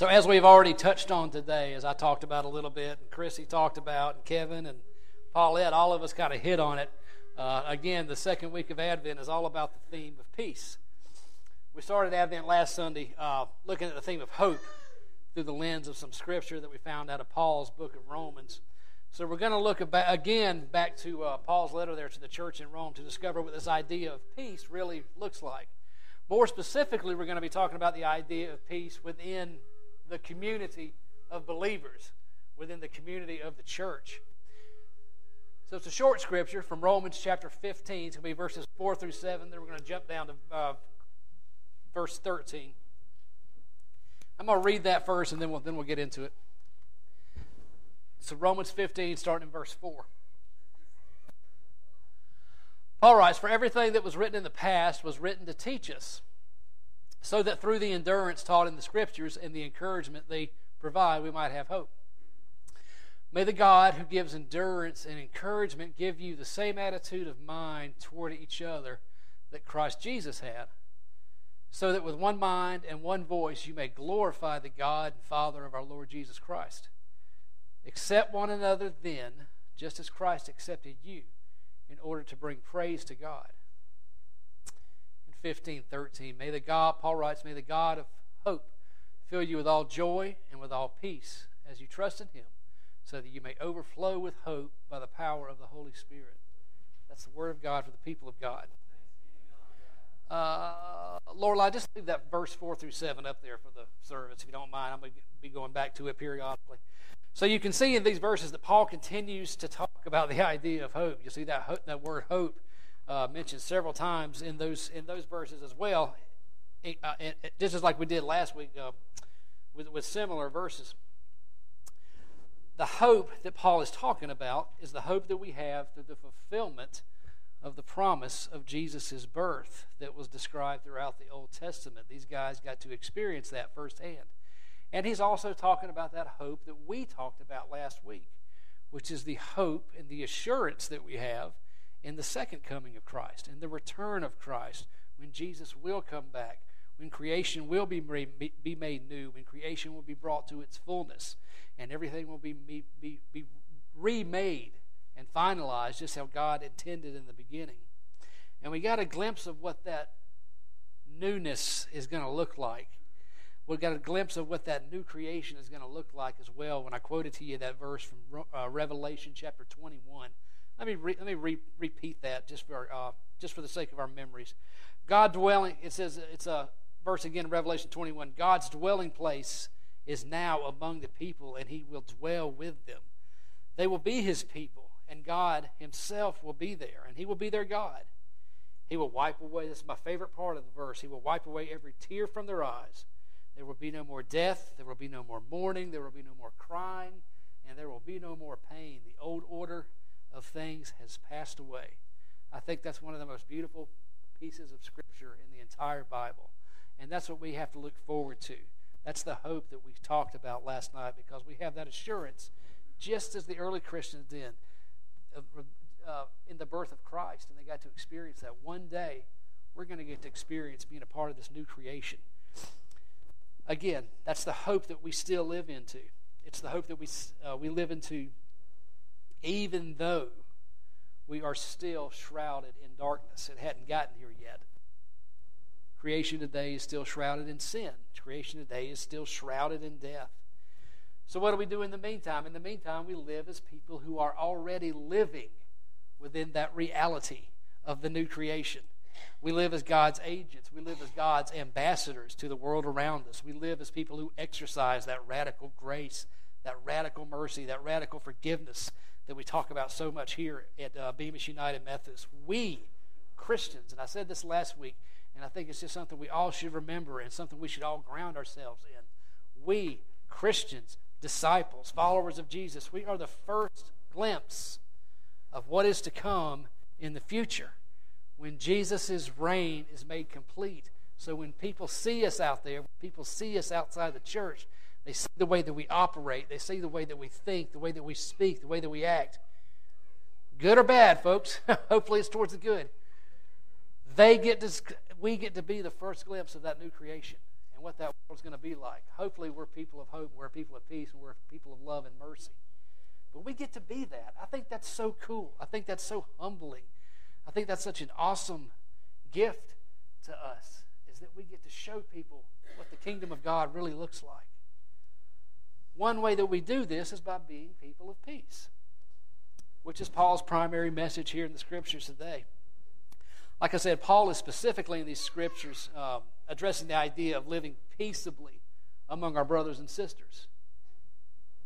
So, as we've already touched on today, as I talked about a little bit, and Chrissy talked about, and Kevin and Paulette, all of us kind of hit on it. Uh, again, the second week of Advent is all about the theme of peace. We started Advent last Sunday uh, looking at the theme of hope through the lens of some scripture that we found out of Paul's book of Romans. So we're going to look about, again back to uh, Paul's letter there to the church in Rome to discover what this idea of peace really looks like. More specifically, we're going to be talking about the idea of peace within the community of believers, within the community of the church. So it's a short scripture from Romans chapter 15. It's going to be verses 4 through 7. Then we're going to jump down to uh, verse 13. I'm going to read that first and then we'll, then we'll get into it. So, Romans 15, starting in verse 4. Paul writes, For everything that was written in the past was written to teach us so that through the endurance taught in the Scriptures and the encouragement they provide, we might have hope. May the God who gives endurance and encouragement give you the same attitude of mind toward each other that Christ Jesus had, so that with one mind and one voice you may glorify the God and Father of our Lord Jesus Christ. Accept one another then, just as Christ accepted you, in order to bring praise to God. 15, 13. May the God, Paul writes, may the God of hope fill you with all joy and with all peace as you trust in him, so that you may overflow with hope by the power of the Holy Spirit. That's the word of God for the people of God. Uh, Lord, I just leave that verse 4 through 7 up there for the service, if you don't mind. I'm going to be going back to it periodically. So you can see in these verses that Paul continues to talk about the idea of hope. You see that, hope, that word hope uh, mentioned several times in those in those verses as well. Uh, just as like we did last week uh, with with similar verses. The hope that Paul is talking about is the hope that we have through the fulfillment of the promise of Jesus' birth that was described throughout the Old Testament. These guys got to experience that firsthand. And he's also talking about that hope that we talked about last week, which is the hope and the assurance that we have in the second coming of Christ, in the return of Christ, when Jesus will come back, when creation will be, be made new, when creation will be brought to its fullness, and everything will be, be, be remade and finalized just how God intended in the beginning. And we got a glimpse of what that newness is going to look like. We got a glimpse of what that new creation is going to look like as well when I quoted to you that verse from uh, Revelation chapter 21 let me re, let me re, repeat that just for uh, just for the sake of our memories. God dwelling. It says it's a verse again, in Revelation 21. God's dwelling place is now among the people, and He will dwell with them. They will be His people, and God Himself will be there, and He will be their God. He will wipe away. This is my favorite part of the verse. He will wipe away every tear from their eyes. There will be no more death. There will be no more mourning. There will be no more crying. And there will be no more pain. The old order of things has passed away. I think that's one of the most beautiful pieces of Scripture in the entire Bible. And that's what we have to look forward to. That's the hope that we talked about last night because we have that assurance, just as the early Christians did uh, in the birth of Christ, and they got to experience that. One day, we're going to get to experience being a part of this new creation. Again, that's the hope that we still live into. It's the hope that we, uh, we live into even though we are still shrouded in darkness. It hadn't gotten here yet. Creation today is still shrouded in sin. Creation today is still shrouded in death. So, what do we do in the meantime? In the meantime, we live as people who are already living within that reality of the new creation. We live as God's agents. We live as God's ambassadors to the world around us. We live as people who exercise that radical grace, that radical mercy, that radical forgiveness that we talk about so much here at uh, Bemis United Methodist. We, Christians, and I said this last week, and I think it's just something we all should remember and something we should all ground ourselves in. We, Christians, disciples, followers of Jesus, we are the first glimpse of what is to come in the future when Jesus' reign is made complete. So when people see us out there, people see us outside the church, they see the way that we operate. They see the way that we think, the way that we speak, the way that we act. Good or bad, folks. Hopefully it's towards the good. They get to, we get to be the first glimpse of that new creation. and what that world's going to be like. Hopefully, we're people of hope, we're people of peace, and we're people of love and mercy. But we get to be that. I think that's so cool. I think that's so humbling. I think that's such an awesome gift to us is that we get to show people what the kingdom of God really looks like. One way that we do this is by being people of peace, which is Paul's primary message here in the scriptures today. Like I said, Paul is specifically in these scriptures um, addressing the idea of living peaceably among our brothers and sisters,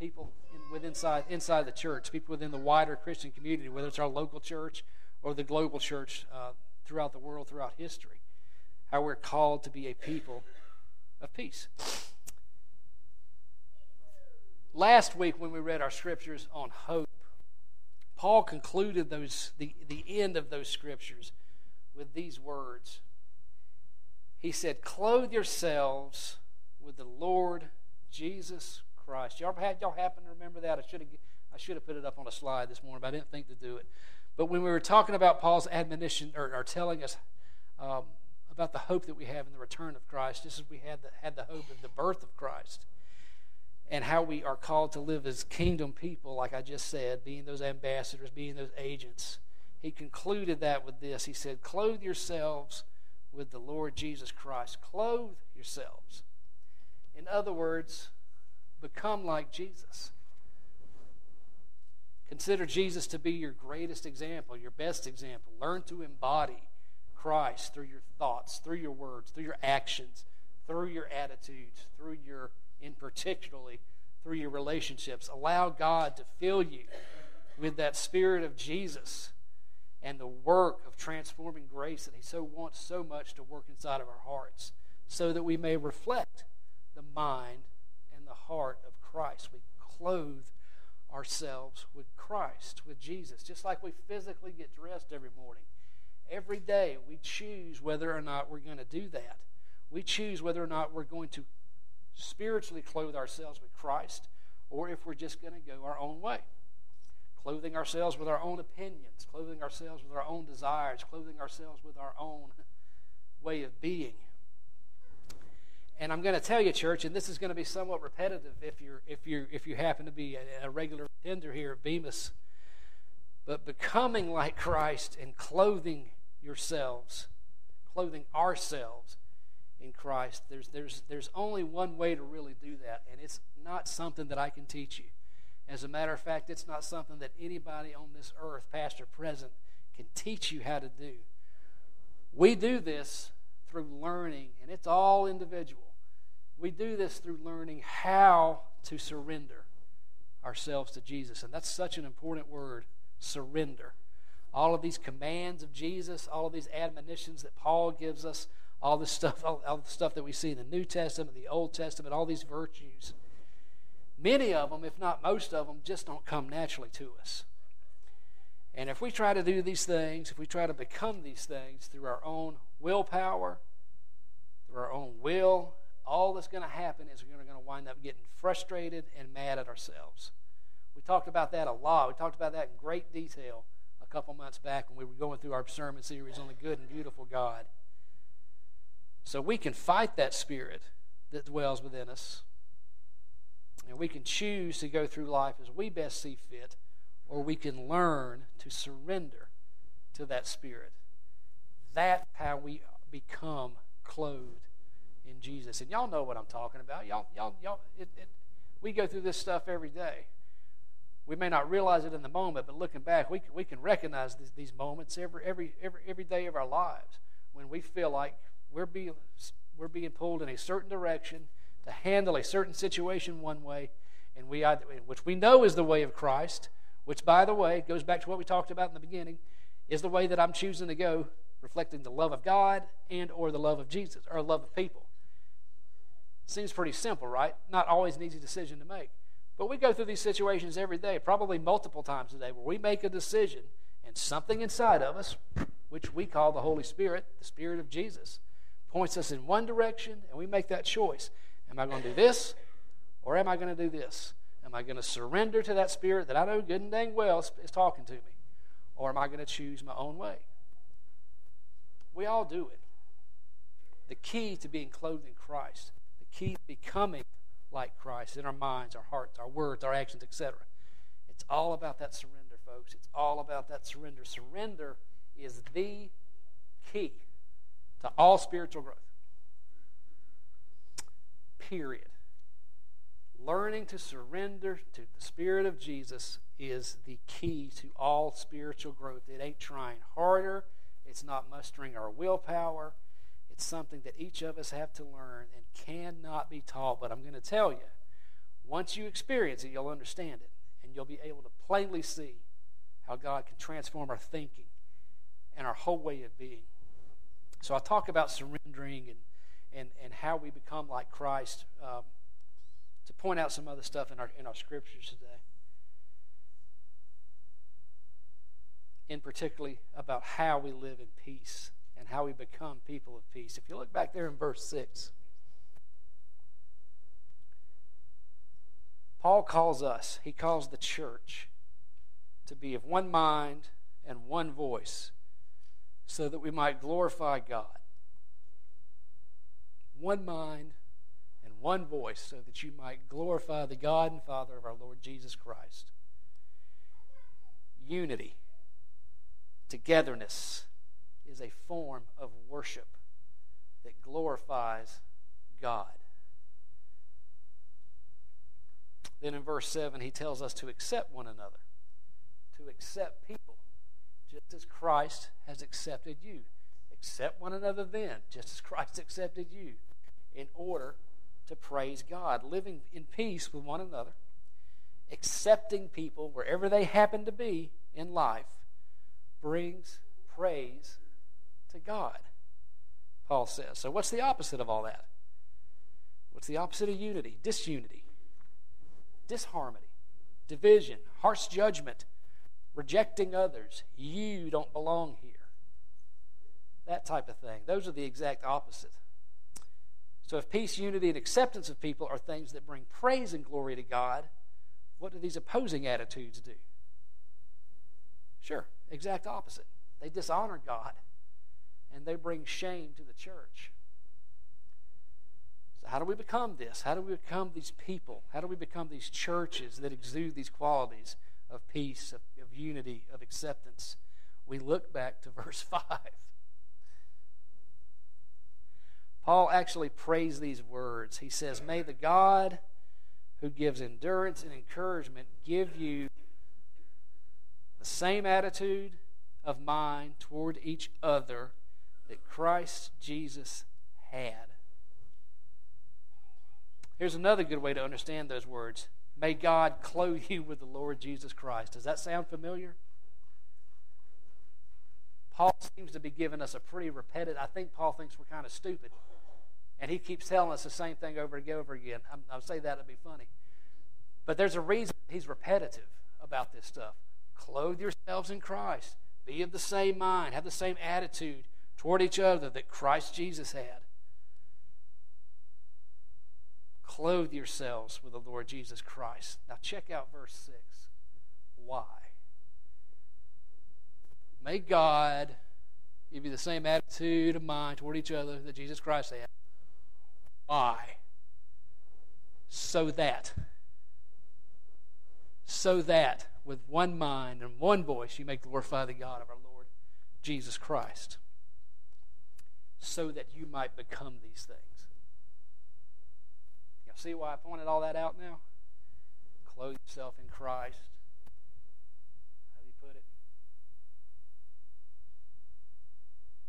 people in, with inside, inside the church, people within the wider Christian community, whether it's our local church or the global church uh, throughout the world, throughout history. How we're called to be a people of peace. Last week, when we read our scriptures on hope, Paul concluded those, the, the end of those scriptures with these words. He said, Clothe yourselves with the Lord Jesus Christ. Y'all, had, y'all happen to remember that? I should have I should have put it up on a slide this morning, but I didn't think to do it. But when we were talking about Paul's admonition, or, or telling us um, about the hope that we have in the return of Christ, just as we had the, had the hope of the birth of Christ, and how we are called to live as kingdom people, like I just said, being those ambassadors, being those agents. He concluded that with this. He said, Clothe yourselves with the Lord Jesus Christ. Clothe yourselves. In other words, become like Jesus. Consider Jesus to be your greatest example, your best example. Learn to embody Christ through your thoughts, through your words, through your actions, through your attitudes, through your in particularly through your relationships. Allow God to fill you with that spirit of Jesus and the work of transforming grace that He so wants so much to work inside of our hearts so that we may reflect the mind and the heart of Christ. We clothe ourselves with Christ, with Jesus, just like we physically get dressed every morning. Every day we choose whether or not we're going to do that. We choose whether or not we're going to spiritually clothe ourselves with Christ or if we're just going to go our own way. Clothing ourselves with our own opinions, clothing ourselves with our own desires, clothing ourselves with our own way of being. And I'm going to tell you, church, and this is going to be somewhat repetitive if you're if you if you happen to be a, a regular attender here at Bemis. But becoming like Christ and clothing yourselves, clothing ourselves in Christ. There's, there's, there's only one way to really do that, and it's not something that I can teach you. As a matter of fact, it's not something that anybody on this earth, past or present, can teach you how to do. We do this through learning, and it's all individual. We do this through learning how to surrender ourselves to Jesus. And that's such an important word surrender. All of these commands of Jesus, all of these admonitions that Paul gives us, all this stuff, all, all the stuff that we see in the New Testament, the Old Testament, all these virtues. Many of them, if not most of them, just don't come naturally to us. And if we try to do these things, if we try to become these things through our own willpower, through our own will, all that's going to happen is we're going to wind up getting frustrated and mad at ourselves. We talked about that a lot. We talked about that in great detail a couple months back when we were going through our sermon series on the good and beautiful God. So we can fight that spirit that dwells within us. And we can choose to go through life as we best see fit, or we can learn to surrender to that spirit. That's how we become clothed in Jesus. And y'all know what I'm talking about. Y'all, y'all, y'all. It, it, we go through this stuff every day. We may not realize it in the moment, but looking back, we can, we can recognize these, these moments every, every, every, every day of our lives when we feel like we're being, we're being pulled in a certain direction to handle a certain situation one way, and we either, which we know is the way of Christ, which, by the way, goes back to what we talked about in the beginning, is the way that I'm choosing to go, reflecting the love of God and or the love of Jesus, or love of people. Seems pretty simple, right? Not always an easy decision to make. But we go through these situations every day, probably multiple times a day, where we make a decision and something inside of us, which we call the Holy Spirit, the Spirit of Jesus, points us in one direction, and we make that choice. Am I going to do this, or am I going to do this? Am I going to surrender to that spirit that I know good and dang well is talking to me? Or am I going to choose my own way? We all do it. The key to being clothed in Christ the key to becoming like Christ in our minds, our hearts, our words, our actions, etc. It's all about that surrender, folks. It's all about that surrender. Surrender is the key to all spiritual growth. Period. Learning to surrender to the Spirit of Jesus is the key to all spiritual growth. It ain't trying harder, it's not mustering our willpower. It's something that each of us have to learn and cannot be taught. But I'm going to tell you, once you experience it, you'll understand it. And you'll be able to plainly see how God can transform our thinking and our whole way of being. So I talk about surrendering and, and, and how we become like Christ um, to point out some other stuff in our, in our scriptures today. In particularly about how we live in peace and how we become people of peace. If you look back there in verse 6, Paul calls us, he calls the church to be of one mind and one voice so that we might glorify God. One mind and one voice so that you might glorify the God and Father of our Lord Jesus Christ. Unity, togetherness is a form of worship that glorifies God. Then in verse 7, he tells us to accept one another, to accept people just as Christ has accepted you. Accept one another then, just as Christ accepted you, in order to praise God, living in peace with one another, accepting people wherever they happen to be in life, brings praise to God, Paul says. So, what's the opposite of all that? What's the opposite of unity? Disunity, disharmony, division, harsh judgment, rejecting others. You don't belong here. That type of thing. Those are the exact opposite. So, if peace, unity, and acceptance of people are things that bring praise and glory to God, what do these opposing attitudes do? Sure, exact opposite. They dishonor God and they bring shame to the church. So, how do we become this? How do we become these people? How do we become these churches that exude these qualities? of peace, of, of unity, of acceptance, we look back to verse 5. Paul actually prays these words. He says, May the God who gives endurance and encouragement give you the same attitude of mind toward each other that Christ Jesus had. Here's another good way to understand those words May God clothe you with the Lord Jesus Christ. Does that sound familiar? Paul seems to be giving us a pretty repetitive. I think Paul thinks we're kind of stupid. And he keeps telling us the same thing over and over again. I'll say that to be funny. But there's a reason he's repetitive about this stuff. Clothe yourselves in Christ. Be of the same mind. Have the same attitude toward each other that Christ Jesus had. Clothe yourselves with the Lord Jesus Christ. Now, check out verse 6. Why? May God give you the same attitude of mind toward each other that Jesus Christ had. Why? So that. So that with one mind and one voice you may glorify the God of our Lord Jesus Christ. So that you might become these things. See why I pointed all that out now? Clothe yourself in Christ. How do you put it?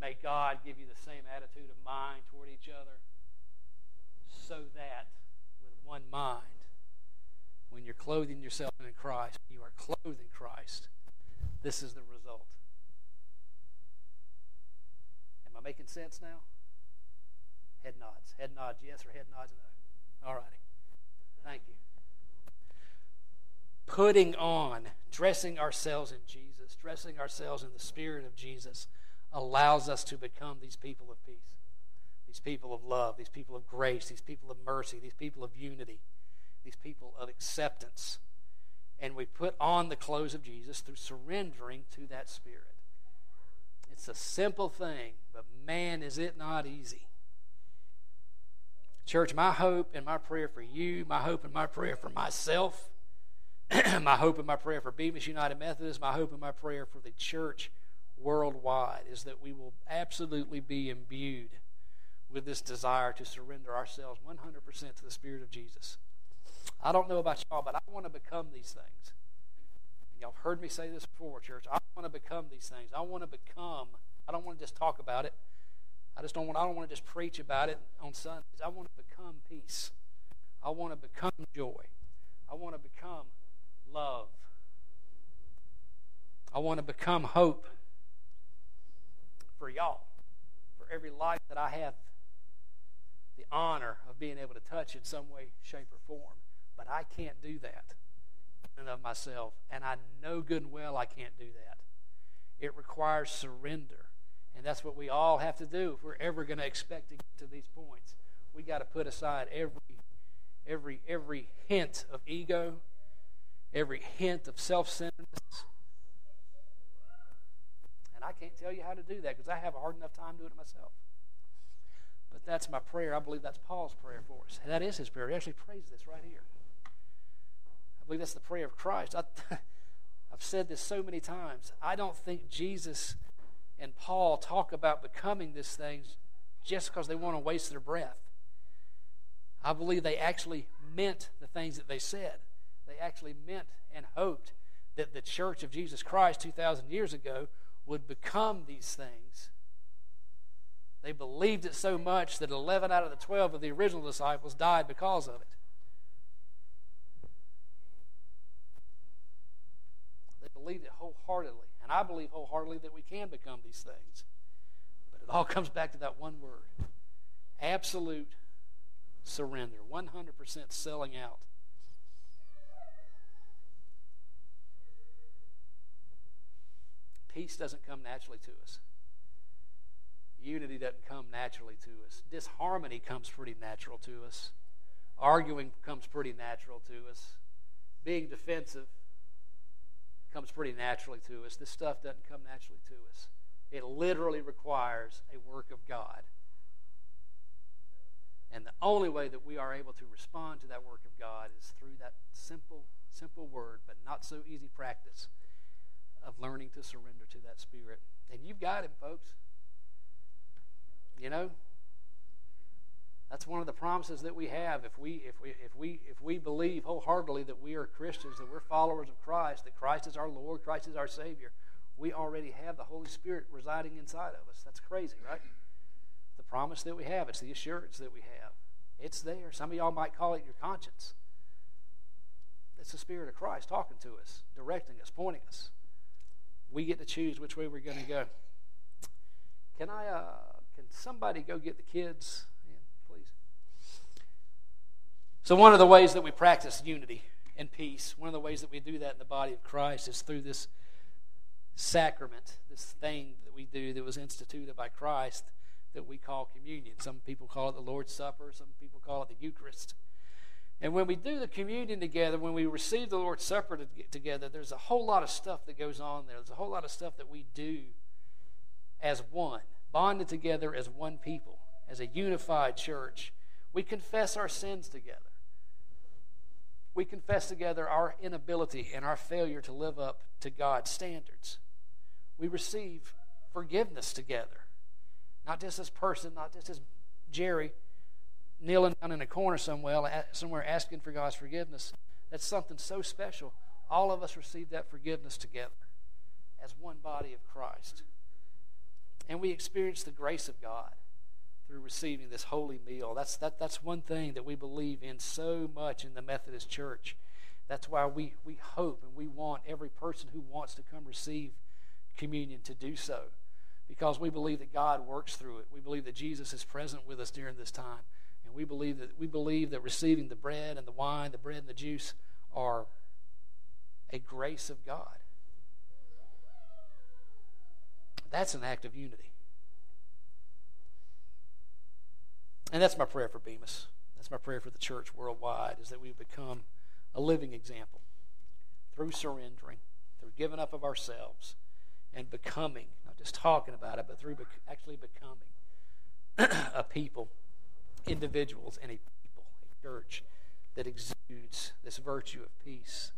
May God give you the same attitude of mind toward each other so that with one mind, when you're clothing yourself in Christ, you are clothed in Christ. This is the result. Am I making sense now? Head nods. Head nods yes or head nods no. All righty. Thank you. Putting on, dressing ourselves in Jesus, dressing ourselves in the Spirit of Jesus allows us to become these people of peace, these people of love, these people of grace, these people of mercy, these people of unity, these people of acceptance. And we put on the clothes of Jesus through surrendering to that Spirit. It's a simple thing, but man, is it not easy. Church, my hope and my prayer for you, my hope and my prayer for myself, my hope and my prayer for Bemis United Methodist, my hope and my prayer for the church worldwide is that we will absolutely be imbued with this desire to surrender ourselves 100% to the Spirit of Jesus. I don't know about y'all, but I want to become these things. Y'all have heard me say this before, church. I want to become these things. I want to become. I don't want to just talk about it. I just don't want. I don't want to just preach about it on Sundays. I want to become peace. I want to become joy. I want to become love. I want to become hope for y'all, for every life that I have the honor of being able to touch in some way, shape, or form. But I can't do that in of myself, and I know good and well I can't do that. It requires surrender, and that's what we all have to do if we're ever going to expect to get to these points. We got to put aside every, every, every hint of ego, every hint of self-centeredness. And I can't tell you how to do that because I have a hard enough time doing it myself. But that's my prayer. I believe that's Paul's prayer for us. And that is his prayer. He actually prays this right here. I believe that's the prayer of Christ. I, I've said this so many times. I don't think Jesus and Paul talk about becoming these things just because they want to waste their breath. I believe they actually meant the things that they said. They actually meant and hoped that the church of Jesus Christ 2,000 years ago would become these things they believed it so much that 11 out of the 12 of the original disciples died because of it. They believed it wholeheartedly. And I believe wholeheartedly that we can become these things. But it all comes back to that one word absolute surrender, 100% selling out. Peace doesn't come naturally to us. Unity doesn't come naturally to us. Disharmony comes pretty natural to us. Arguing comes pretty natural to us. Being defensive comes pretty naturally to us. This stuff doesn't come naturally to us. It literally requires a work of God. And the only way that we are able to respond to that work of God is through that simple, simple word, but not so easy practice of learning to surrender to that Spirit. And you've got Him, folks. You know? That's one of the promises that we have if we if we if we if we believe wholeheartedly that we are Christians, that we're followers of Christ, that Christ is our Lord, Christ is our Savior. We already have the Holy Spirit residing inside of us. That's crazy, right? The promise that we have, it's the assurance that we have. It's there. Some of y'all might call it your conscience. It's the Spirit of Christ talking to us, directing us, pointing us. We get to choose which way we're going to go. Can I uh, can somebody go get the kids? So, one of the ways that we practice unity and peace, one of the ways that we do that in the body of Christ is through this sacrament, this thing that we do that was instituted by Christ that we call communion. Some people call it the Lord's Supper, some people call it the Eucharist. And when we do the communion together, when we receive the Lord's Supper together, there's a whole lot of stuff that goes on there. There's a whole lot of stuff that we do as one bonded together as one people, as a unified church. We confess our sins together. We confess together our inability and our failure to live up to God's standards. We receive forgiveness together. Not just as person, not just as Jerry kneeling down in a corner somewhere, somewhere asking for God's forgiveness. That's something so special. All of us receive that forgiveness together as one body of Christ. And we experience the grace of God through receiving this holy meal. That's, that, that's one thing that we believe in so much in the Methodist Church. That's why we, we hope and we want every person who wants to come receive communion to do so. Because we believe that God works through it. We believe that Jesus is present with us during this time. And we believe that we believe that receiving the bread and the wine, the bread and the juice are a grace of God. That's an act of unity. And that's my prayer for Bemis. That's my prayer for the church worldwide, is that we become a living example through surrendering, through giving up of ourselves, and becoming, not just talking about it, but through actually becoming a people individuals and a people, a church that exudes this virtue of peace.